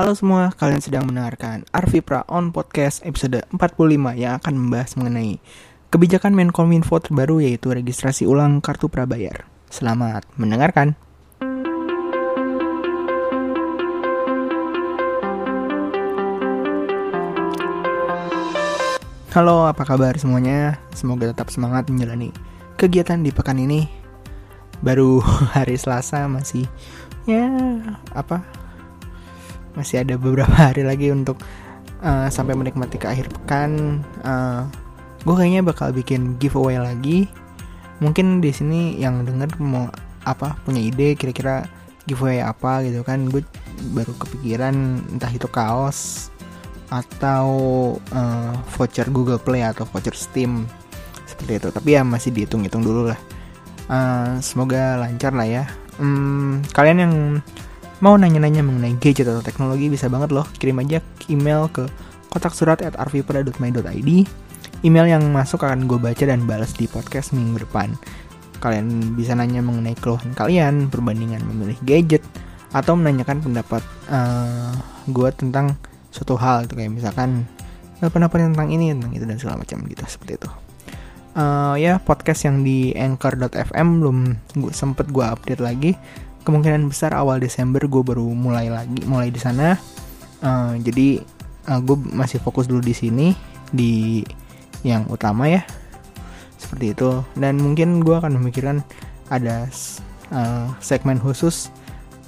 Halo semua, kalian sedang mendengarkan Arvipra on Podcast episode 45 yang akan membahas mengenai kebijakan Menkominfo terbaru yaitu registrasi ulang kartu prabayar. Selamat mendengarkan. Halo, apa kabar semuanya? Semoga tetap semangat menjalani kegiatan di pekan ini. Baru hari Selasa masih ya apa masih ada beberapa hari lagi untuk uh, sampai menikmati ke akhir pekan. Uh, gue kayaknya bakal bikin giveaway lagi. Mungkin di sini yang denger mau apa punya ide kira-kira giveaway apa gitu kan? Gue baru kepikiran entah itu kaos atau uh, voucher Google Play atau voucher Steam seperti itu. Tapi ya masih dihitung-hitung dulu lah. Uh, semoga lancar lah ya. Hmm, kalian yang Mau nanya-nanya mengenai gadget atau teknologi bisa banget loh, kirim aja email ke kotak surat at arvipra.my.id. Email yang masuk akan gue baca dan balas di podcast minggu depan. Kalian bisa nanya mengenai keluhan kalian, perbandingan memilih gadget, atau menanyakan pendapat uh, gue tentang suatu hal itu kayak misalkan eh, pendapat tentang ini tentang itu dan segala macam gitu seperti itu. Uh, ya podcast yang di anchor.fm belum gue sempet gue update lagi kemungkinan besar awal Desember gue baru mulai lagi mulai di sana. Uh, jadi uh, eh, gue masih fokus dulu di sini di yang utama ya. Seperti itu. Dan mungkin gue akan memikirkan ada uh, segmen khusus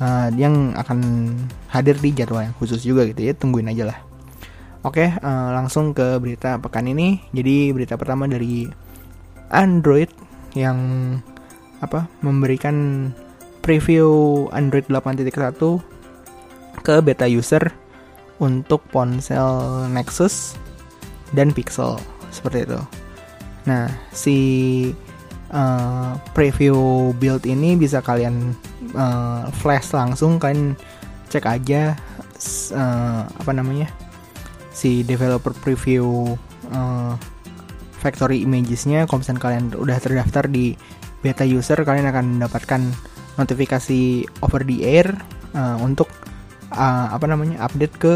uh, yang akan hadir di jadwal yang khusus juga gitu ya. Tungguin aja lah. Oke uh, langsung ke berita pekan ini. Jadi berita pertama dari Android yang apa memberikan preview Android 8.1 ke beta user untuk ponsel Nexus dan Pixel seperti itu. Nah, si uh, preview build ini bisa kalian uh, flash langsung kalian cek aja uh, apa namanya si developer preview uh, factory imagesnya kalau misalnya kalian udah terdaftar di beta user kalian akan mendapatkan notifikasi over the air uh, untuk uh, apa namanya update ke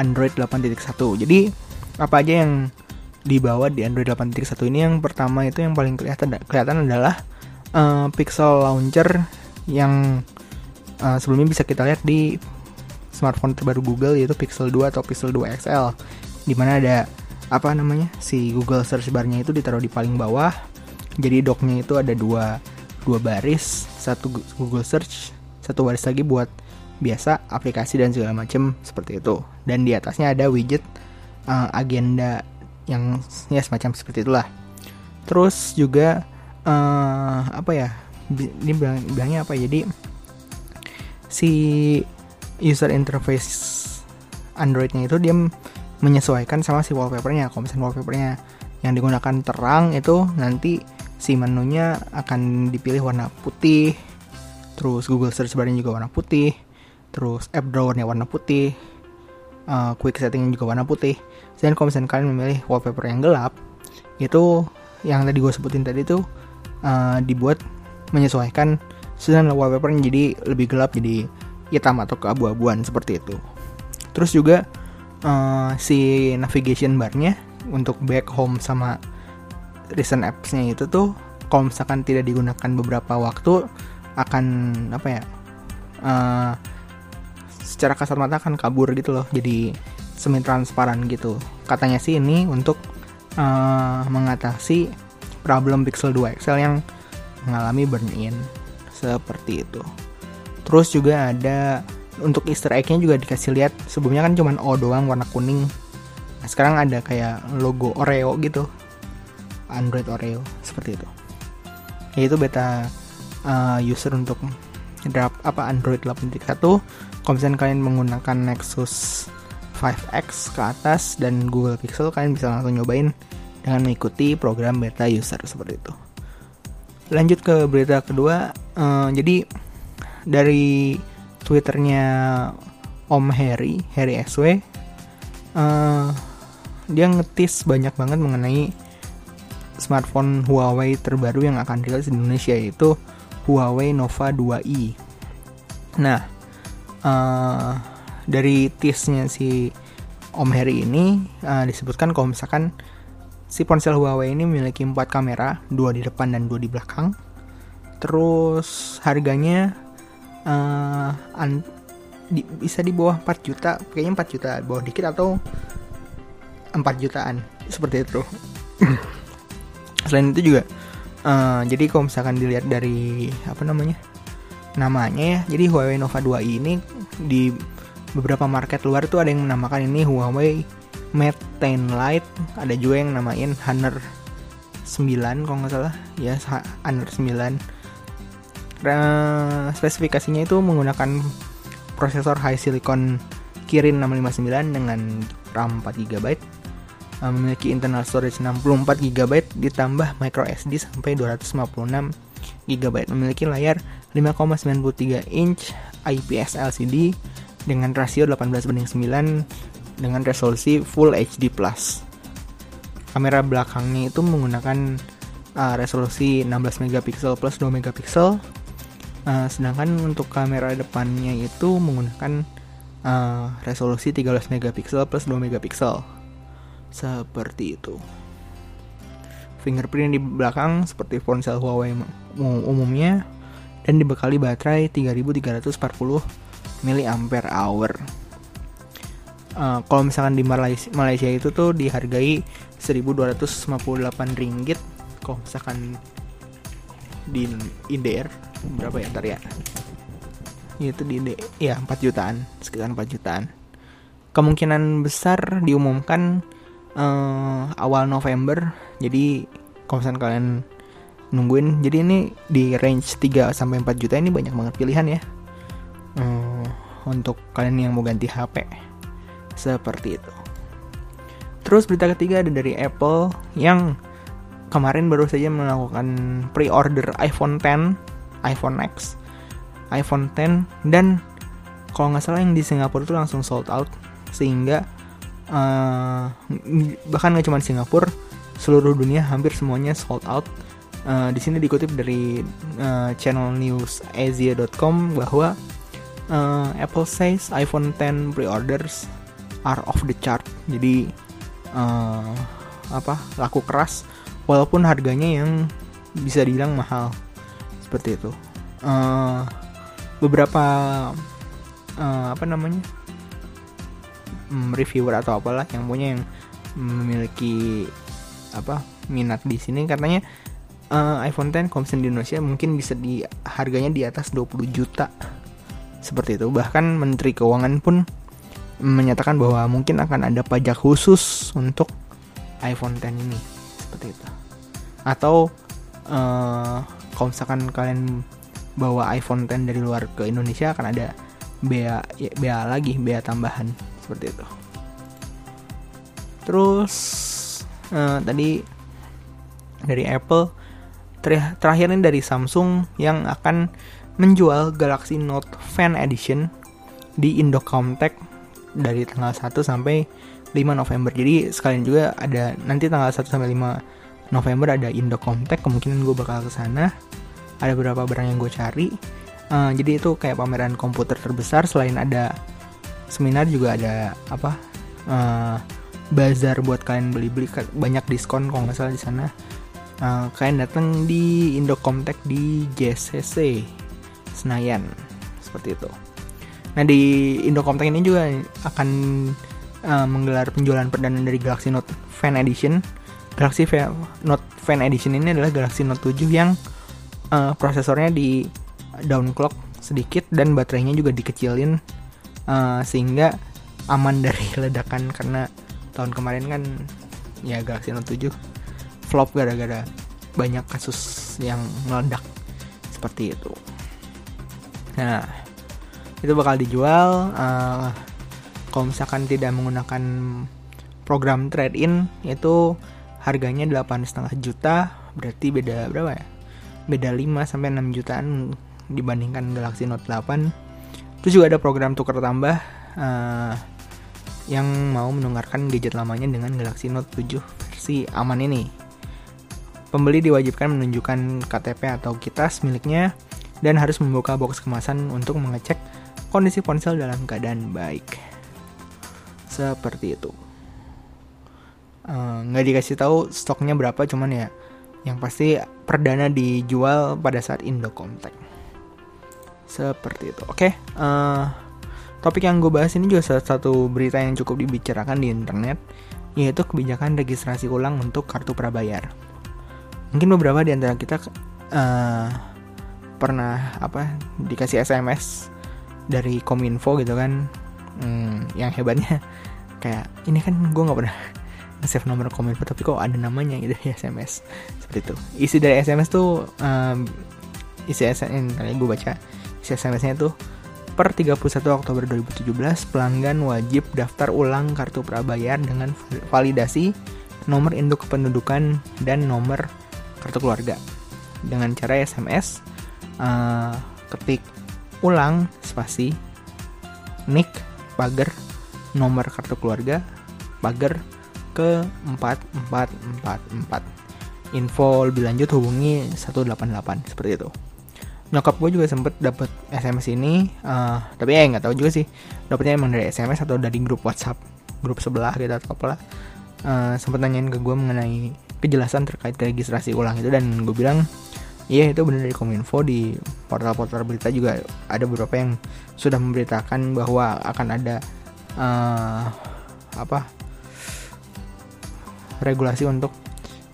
Android 8.1. Jadi apa aja yang dibawa di Android 8.1 ini? Yang pertama itu yang paling kelihatan kelihatan adalah uh, Pixel Launcher yang uh, sebelumnya bisa kita lihat di smartphone terbaru Google yaitu Pixel 2 atau Pixel 2 XL di mana ada apa namanya si Google search barnya itu ditaruh di paling bawah. Jadi docknya itu ada dua dua baris satu Google Search satu baris lagi buat biasa aplikasi dan segala macam seperti itu dan di atasnya ada widget uh, agenda yang ya semacam seperti itulah terus juga uh, apa ya ini bilang, bilangnya apa ya? jadi si user interface Androidnya itu dia menyesuaikan sama si wallpapernya kalau misalnya wallpapernya yang digunakan terang itu nanti si menunya akan dipilih warna putih terus Google Search barnya juga warna putih terus app drawernya warna putih uh, quick setting juga warna putih. Dan kalau misalnya kalian memilih wallpaper yang gelap itu yang tadi gue sebutin tadi tuh uh, dibuat menyesuaikan sedang wallpapernya jadi lebih gelap jadi hitam atau keabu-abuan seperti itu. Terus juga uh, si navigation barnya untuk back home sama recent apps-nya itu tuh kalau misalkan tidak digunakan beberapa waktu akan apa ya uh, secara kasar mata akan kabur gitu loh jadi semi transparan gitu. Katanya sih ini untuk uh, mengatasi problem Pixel 2 XL yang mengalami burn in seperti itu. Terus juga ada untuk Easter egg-nya juga dikasih lihat sebelumnya kan cuma O doang warna kuning. Nah sekarang ada kayak logo Oreo gitu Android Oreo seperti itu. Yaitu beta uh, user untuk draft apa Android 8.1 kalau misalnya kalian menggunakan Nexus 5X ke atas dan Google Pixel kalian bisa langsung nyobain dengan mengikuti program beta user seperti itu. Lanjut ke berita kedua uh, jadi dari twitternya Om Harry Harry SW uh, dia ngetis banyak banget mengenai smartphone Huawei terbaru yang akan rilis di Indonesia yaitu Huawei Nova 2i. Nah, uh, dari tease-nya si Om Heri ini uh, disebutkan kalau misalkan si ponsel Huawei ini memiliki empat kamera, dua di depan dan dua di belakang. Terus harganya uh, an, di, bisa di bawah 4 juta, kayaknya 4 juta, bawah dikit atau 4 jutaan, seperti itu. Selain itu juga, uh, jadi kalau misalkan dilihat dari apa namanya, namanya ya, jadi Huawei Nova 2 ini di beberapa market luar tuh ada yang menamakan ini Huawei Mate 10 Lite. Ada juga yang namain Honor 9 kalau nggak salah. Ya Honor 9 nah, spesifikasinya itu menggunakan prosesor high silicon Kirin 659 dengan RAM 4 GB memiliki internal storage 64 GB ditambah micro SD sampai 256 GB memiliki layar 5,93 inch IPS LCD dengan rasio 18 banding 9 dengan resolusi Full HD+. Kamera belakangnya itu menggunakan uh, resolusi 16 megapiksel plus 2 megapiksel. Uh, sedangkan untuk kamera depannya itu menggunakan uh, resolusi 13 megapiksel plus 2 megapiksel. Seperti itu. Fingerprint di belakang seperti ponsel Huawei umumnya dan dibekali baterai 3340 miliampere hour. Uh, kalau misalkan di Malaysia, Malaysia itu tuh dihargai 1258 ringgit. Kalau misalkan di INDR berapa ya ntar ya? Itu di ya 4 jutaan, sekitar 4 jutaan. Kemungkinan besar diumumkan uh, awal November. Jadi kalau kalian nungguin, jadi ini di range 3 sampai 4 juta ini banyak banget pilihan ya hmm, untuk kalian yang mau ganti HP seperti itu terus berita ketiga ada dari Apple yang kemarin baru saja melakukan pre-order iPhone 10 iPhone X iPhone 10 dan kalau nggak salah yang di Singapura itu langsung sold out sehingga uh, bahkan nggak cuma Singapura seluruh dunia hampir semuanya sold out uh, di sini dikutip dari uh, channel news asia.com bahwa uh, Apple says iPhone 10 pre-orders are off the chart. Jadi uh, apa laku keras walaupun harganya yang bisa dibilang mahal seperti itu. Uh, beberapa uh, apa namanya um, reviewer atau apalah yang punya yang memiliki apa minat di sini katanya uh, iPhone 10 kalau di Indonesia mungkin bisa di harganya di atas 20 juta seperti itu. Bahkan Menteri Keuangan pun menyatakan bahwa mungkin akan ada pajak khusus untuk iPhone 10 ini seperti itu. Atau uh, kalau misalkan kalian bawa iPhone 10 dari luar ke Indonesia akan ada bea ya, bea lagi, bea tambahan seperti itu. Terus uh, tadi dari Apple terakhir ini dari Samsung yang akan menjual Galaxy Note Fan Edition di Indocomtech dari tanggal 1 sampai 5 November. Jadi sekalian juga ada nanti tanggal 1 sampai 5 November ada Indocomtech, kemungkinan gue bakal ke sana. Ada beberapa barang yang gue cari. Uh, jadi itu kayak pameran komputer terbesar selain ada seminar juga ada apa? Uh, bazar buat kalian beli-beli banyak diskon kalau nggak salah di sana. Uh, kalian datang di Indocomtech di JCC Senayan seperti itu. Nah di Indocomtech ini juga akan uh, menggelar penjualan perdana dari Galaxy Note Fan Edition. Galaxy Note Fan Edition ini adalah Galaxy Note 7 yang uh, prosesornya di downclock sedikit dan baterainya juga dikecilin uh, sehingga aman dari ledakan karena tahun kemarin kan ya Galaxy Note 7 flop gara-gara banyak kasus yang meledak. Seperti itu. Nah, itu bakal dijual uh, kalau misalkan tidak menggunakan program trade-in itu harganya delapan setengah juta berarti beda berapa ya? Beda 5 sampai 6 jutaan dibandingkan Galaxy Note 8 terus juga ada program tukar tambah uh, yang mau menukarkan gadget lamanya dengan Galaxy Note 7 versi aman ini pembeli diwajibkan menunjukkan KTP atau kitas miliknya dan harus membuka box kemasan untuk mengecek kondisi ponsel dalam keadaan baik. Seperti itu. Eh, nggak uh, dikasih tahu stoknya berapa, cuman ya yang pasti perdana dijual pada saat Indo Contact. Seperti itu. Oke, okay, uh, eh, topik yang gue bahas ini juga salah satu berita yang cukup dibicarakan di internet, yaitu kebijakan registrasi ulang untuk kartu prabayar. Mungkin beberapa di antara kita uh, pernah apa dikasih SMS dari kominfo gitu kan hmm, yang hebatnya kayak ini kan gue nggak pernah save nomor kominfo tapi kok ada namanya gitu di SMS seperti itu isi dari SMS tuh um, isi SMS kali gue baca SMS-nya tuh per 31 Oktober 2017 pelanggan wajib daftar ulang kartu prabayar dengan validasi nomor induk kependudukan dan nomor kartu keluarga. Dengan cara SMS uh, ketik ulang spasi nick pagar nomor kartu keluarga pagar ke 4444 info lebih lanjut hubungi 188 seperti itu nyokap gue juga sempet dapet SMS ini uh, tapi ya nggak tahu juga sih dapetnya emang dari SMS atau dari grup WhatsApp grup sebelah gitu atau apalah uh, sempet nanyain ke gue mengenai kejelasan terkait registrasi ulang itu dan gue bilang Iya itu benar dari Kominfo di portal-portal berita juga ada beberapa yang sudah memberitakan bahwa akan ada uh, apa regulasi untuk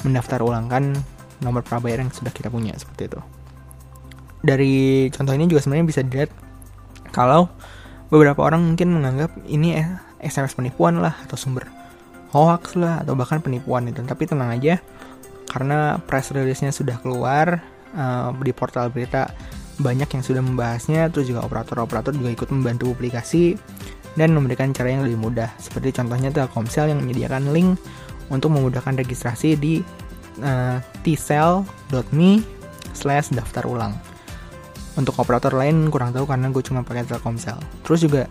mendaftar ulangkan nomor prabayar yang sudah kita punya seperti itu. Dari contoh ini juga sebenarnya bisa dilihat kalau beberapa orang mungkin menganggap ini SMS penipuan lah atau sumber hoax lah atau bahkan penipuan itu. Tapi tenang aja karena press release-nya sudah keluar uh, di portal berita banyak yang sudah membahasnya terus juga operator-operator juga ikut membantu publikasi dan memberikan cara yang lebih mudah seperti contohnya Telkomsel yang menyediakan link untuk memudahkan registrasi di uh, tsel.me slash daftar ulang untuk operator lain kurang tahu karena gue cuma pakai Telkomsel terus juga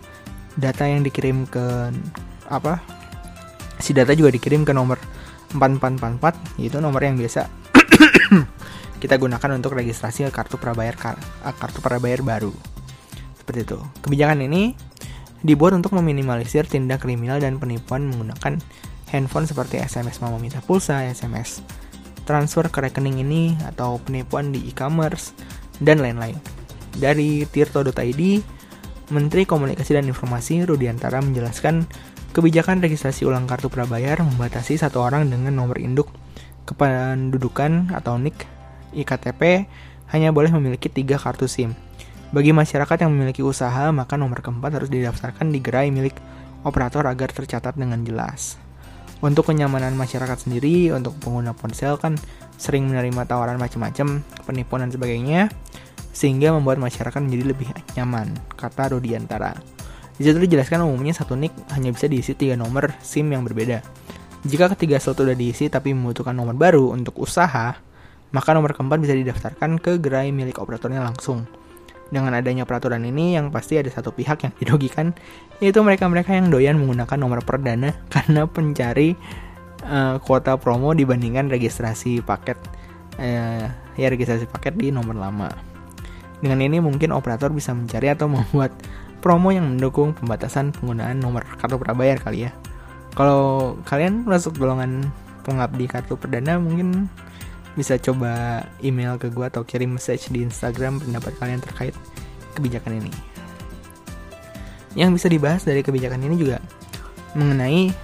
data yang dikirim ke apa si data juga dikirim ke nomor 4444 yaitu nomor yang biasa kita gunakan untuk registrasi kartu prabayar eh, kartu prabayar baru. Seperti itu. Kebijakan ini dibuat untuk meminimalisir tindak kriminal dan penipuan menggunakan handphone seperti SMS mau minta pulsa, SMS transfer ke rekening ini atau penipuan di e-commerce dan lain-lain. Dari tirto.id, Menteri Komunikasi dan Informasi Rudiantara menjelaskan kebijakan registrasi ulang kartu prabayar membatasi satu orang dengan nomor induk kependudukan atau NIK IKTP hanya boleh memiliki tiga kartu SIM. Bagi masyarakat yang memiliki usaha, maka nomor keempat harus didaftarkan di gerai milik operator agar tercatat dengan jelas. Untuk kenyamanan masyarakat sendiri, untuk pengguna ponsel kan sering menerima tawaran macam-macam, penipuan dan sebagainya, sehingga membuat masyarakat menjadi lebih nyaman, kata Rudiantara. Di situ dijelaskan umumnya satu NIK hanya bisa diisi tiga nomor SIM yang berbeda. Jika ketiga slot sudah diisi tapi membutuhkan nomor baru untuk usaha, maka nomor keempat bisa didaftarkan ke gerai milik operatornya langsung. Dengan adanya peraturan ini, yang pasti ada satu pihak yang dirugikan, yaitu mereka-mereka yang doyan menggunakan nomor perdana karena pencari uh, kuota promo dibandingkan registrasi paket uh, ya registrasi paket di nomor lama. Dengan ini mungkin operator bisa mencari atau membuat promo yang mendukung pembatasan penggunaan nomor kartu prabayar kali ya. Kalau kalian masuk golongan pengabdi kartu perdana mungkin bisa coba email ke gue atau kirim message di Instagram pendapat kalian terkait kebijakan ini. Yang bisa dibahas dari kebijakan ini juga mengenai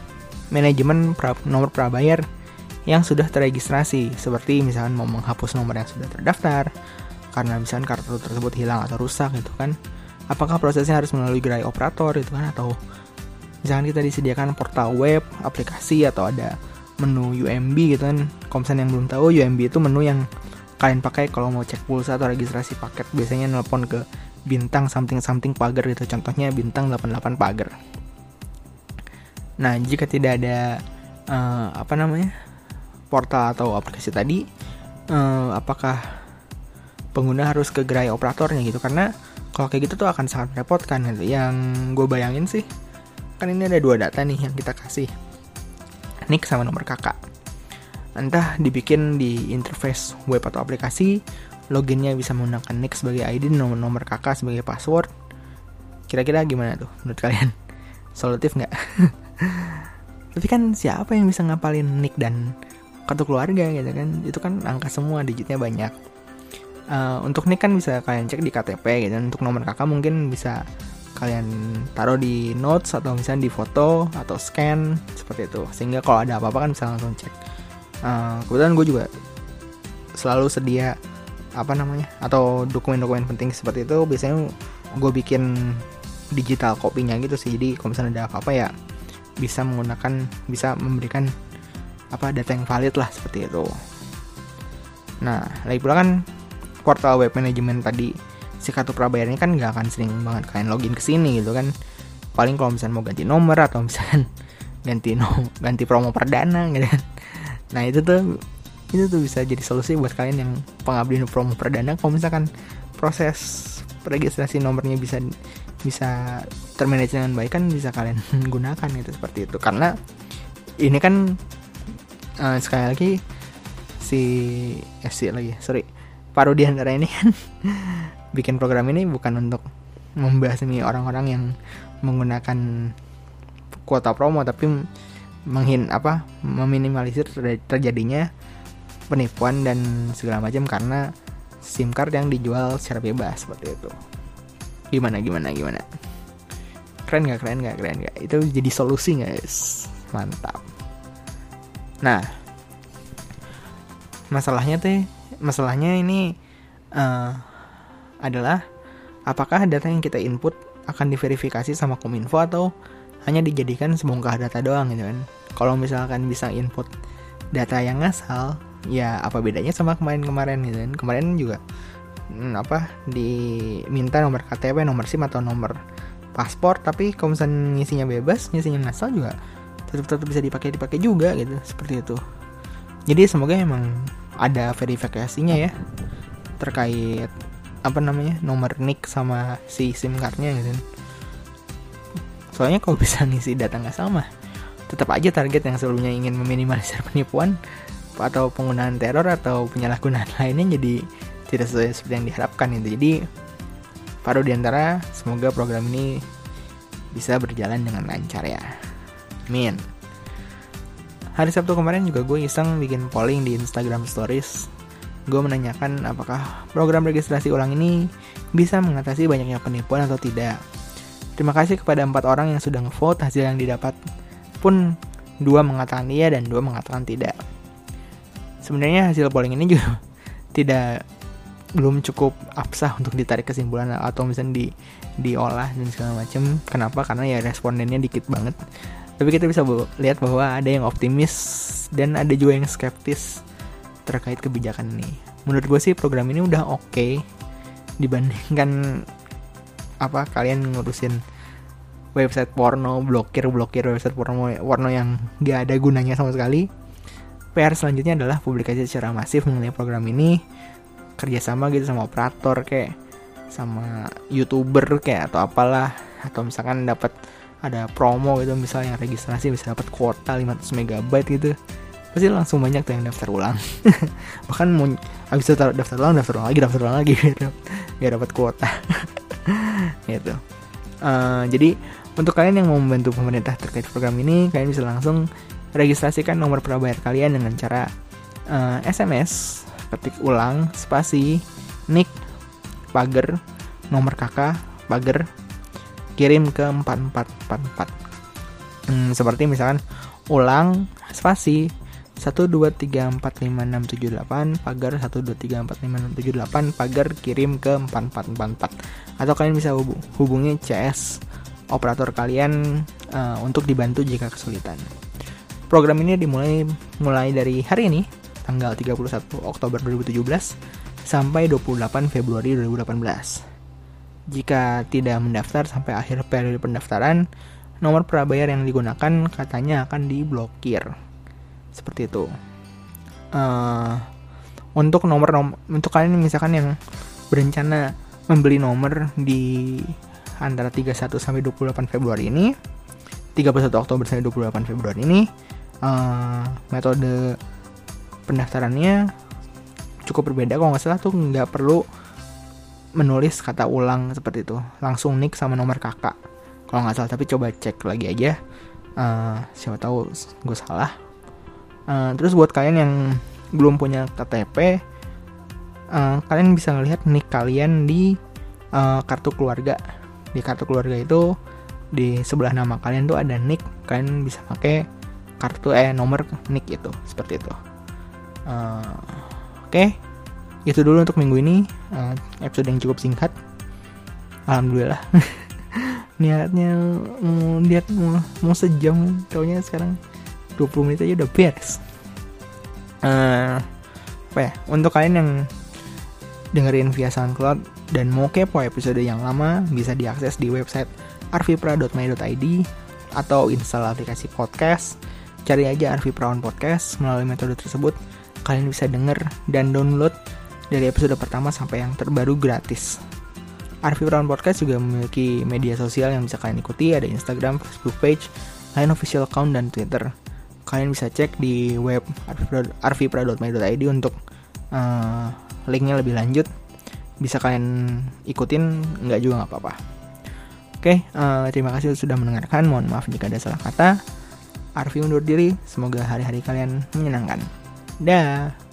manajemen pra, nomor prabayar yang sudah terregistrasi, seperti misalkan mau menghapus nomor yang sudah terdaftar, karena misalkan kartu tersebut hilang atau rusak gitu kan. Apakah prosesnya harus melalui gerai operator itu kan atau misalkan kita disediakan portal web, aplikasi atau ada menu UMB gitu kan. Komsen yang belum tahu UMB itu menu yang kalian pakai kalau mau cek pulsa atau registrasi paket. Biasanya nelpon ke bintang something something pagar gitu. Contohnya bintang 88 pagar. Nah jika tidak ada uh, apa namanya portal atau aplikasi tadi uh, apakah pengguna harus ke gerai operatornya gitu? Karena kalau kayak gitu tuh akan sangat merepotkan gitu. Yang gue bayangin sih kan ini ada dua data nih yang kita kasih nick sama nomor kakak. Entah dibikin di interface web atau aplikasi, loginnya bisa menggunakan nick sebagai ID nomor, nomor kakak sebagai password. kira-kira gimana tuh menurut kalian? Solutif nggak? Tapi kan siapa yang bisa ngapalin nick dan kartu keluarga gitu kan? Itu kan angka semua digitnya banyak. Uh, untuk nick kan bisa kalian cek di KTP gitu. Untuk nomor kakak mungkin bisa kalian taruh di notes atau misalnya di foto atau scan seperti itu. Sehingga kalau ada apa-apa kan bisa langsung cek. Uh, kebetulan gue juga selalu sedia apa namanya atau dokumen-dokumen penting seperti itu. Biasanya gue bikin digital kopinya gitu sih. Jadi kalau misalnya ada apa-apa ya bisa menggunakan bisa memberikan apa data yang valid lah seperti itu. Nah lagi pula kan portal web management tadi si kartu prabayar ini kan nggak akan sering banget kalian login ke sini gitu kan. Paling kalau misalnya mau ganti nomor atau misalnya ganti no ganti promo perdana gitu kan. Nah itu tuh itu tuh bisa jadi solusi buat kalian yang pengabdian promo perdana. Kalau misalkan proses registrasi nomornya bisa bisa termanage dengan baik kan bisa kalian gunakan gitu seperti itu. Karena ini kan uh, sekali lagi si eh, si lagi sorry paruh di antara ini kan bikin program ini bukan untuk membahasmi orang-orang yang menggunakan kuota promo tapi menghin apa meminimalisir terjadinya penipuan dan segala macam karena SIM card yang dijual secara bebas seperti itu. Gimana gimana gimana? Keren nggak keren nggak keren nggak? Itu jadi solusi guys, mantap. Nah, masalahnya teh, masalahnya ini uh, adalah apakah data yang kita input akan diverifikasi sama Kominfo atau hanya dijadikan sebongkah data doang gitu kan? Kalau misalkan bisa input data yang ngasal, ya apa bedanya sama kemarin-kemarin gitu kan? Kemarin juga hmm, apa diminta nomor KTP, nomor SIM atau nomor paspor, tapi kalau misalnya ngisinya bebas, ngisinya ngasal juga tetap tetap bisa dipakai dipakai juga gitu seperti itu jadi semoga emang ada verifikasinya ya terkait apa namanya nomor nick sama si sim cardnya gitu soalnya kalau bisa ngisi data nggak sama tetap aja target yang sebelumnya ingin meminimalisir penipuan atau penggunaan teror atau penyalahgunaan lainnya jadi tidak sesuai seperti yang diharapkan itu jadi paruh di antara semoga program ini bisa berjalan dengan lancar ya Amin. Hari Sabtu kemarin juga gue iseng bikin polling di Instagram Stories. Gue menanyakan apakah program registrasi ulang ini bisa mengatasi banyaknya penipuan atau tidak. Terima kasih kepada empat orang yang sudah ngevote hasil yang didapat pun dua mengatakan iya dan dua mengatakan tidak. Sebenarnya hasil polling ini juga tidak belum cukup absah untuk ditarik kesimpulan atau misalnya di diolah dan segala macam. Kenapa? Karena ya respondennya dikit banget tapi kita bisa lihat bahwa ada yang optimis dan ada juga yang skeptis terkait kebijakan ini. Menurut gue sih program ini udah oke okay dibandingkan apa kalian ngurusin website porno blokir blokir website porno porno yang gak ada gunanya sama sekali. PR selanjutnya adalah publikasi secara masif mengenai program ini. Kerjasama gitu sama operator kayak sama youtuber kayak atau apalah. Atau misalkan dapat ada promo gitu misalnya registrasi bisa dapat kuota 500 MB gitu pasti langsung banyak tuh yang daftar ulang. Bahkan mau habis itu daftar ulang daftar ulang lagi daftar ulang lagi. Gitu biar dapat kuota. Gitu. Uh, jadi untuk kalian yang mau membantu pemerintah terkait program ini kalian bisa langsung registrasikan nomor prabayar kalian dengan cara uh, eh, SMS ketik ulang spasi nick pagar nomor kakak pagar kirim ke 4444 hmm, seperti misalkan ulang spasi 123456778 pagar 123456778 pagar kirim ke 4444 atau kalian bisa hubungi CS operator kalian uh, untuk dibantu jika kesulitan. Program ini dimulai mulai dari hari ini tanggal 31 Oktober 2017 sampai 28 Februari 2018. Jika tidak mendaftar sampai akhir periode pendaftaran, nomor prabayar yang digunakan katanya akan diblokir. Seperti itu. Uh, untuk nomor nom untuk kalian misalkan yang berencana membeli nomor di antara 31 sampai 28 Februari ini 31 Oktober sampai 28 Februari ini uh, metode pendaftarannya cukup berbeda. Kalau nggak salah tuh nggak perlu menulis kata ulang seperti itu. Langsung nick sama nomor kakak. Kalau nggak salah tapi coba cek lagi aja. Uh, siapa tahu gue salah uh, terus buat kalian yang belum punya KTP uh, kalian bisa ngelihat nick kalian di uh, kartu keluarga. Di kartu keluarga itu di sebelah nama kalian tuh ada nick kalian bisa pakai kartu eh nomor nick itu seperti itu. Uh, oke okay. itu dulu untuk minggu ini. Uh, episode yang cukup singkat. Alhamdulillah. Niatnya mau lihat mau, mau sejam taunya sekarang 20 menit aja udah beres. Uh, apa ya untuk kalian yang dengerin via SoundCloud dan mau kepo episode yang lama bisa diakses di website arvipra.my.id atau install aplikasi podcast. Cari aja on Podcast melalui metode tersebut. Kalian bisa denger dan download dari episode pertama sampai yang terbaru gratis. Brown Podcast juga memiliki media sosial yang bisa kalian ikuti, ada Instagram, Facebook page, lain official account, dan Twitter. Kalian bisa cek di web arvipra.my.id untuk uh, linknya lebih lanjut. Bisa kalian ikutin, nggak juga nggak apa-apa. Oke, uh, terima kasih sudah mendengarkan. Mohon maaf jika ada salah kata. Arfi undur diri. Semoga hari-hari kalian menyenangkan. Dah.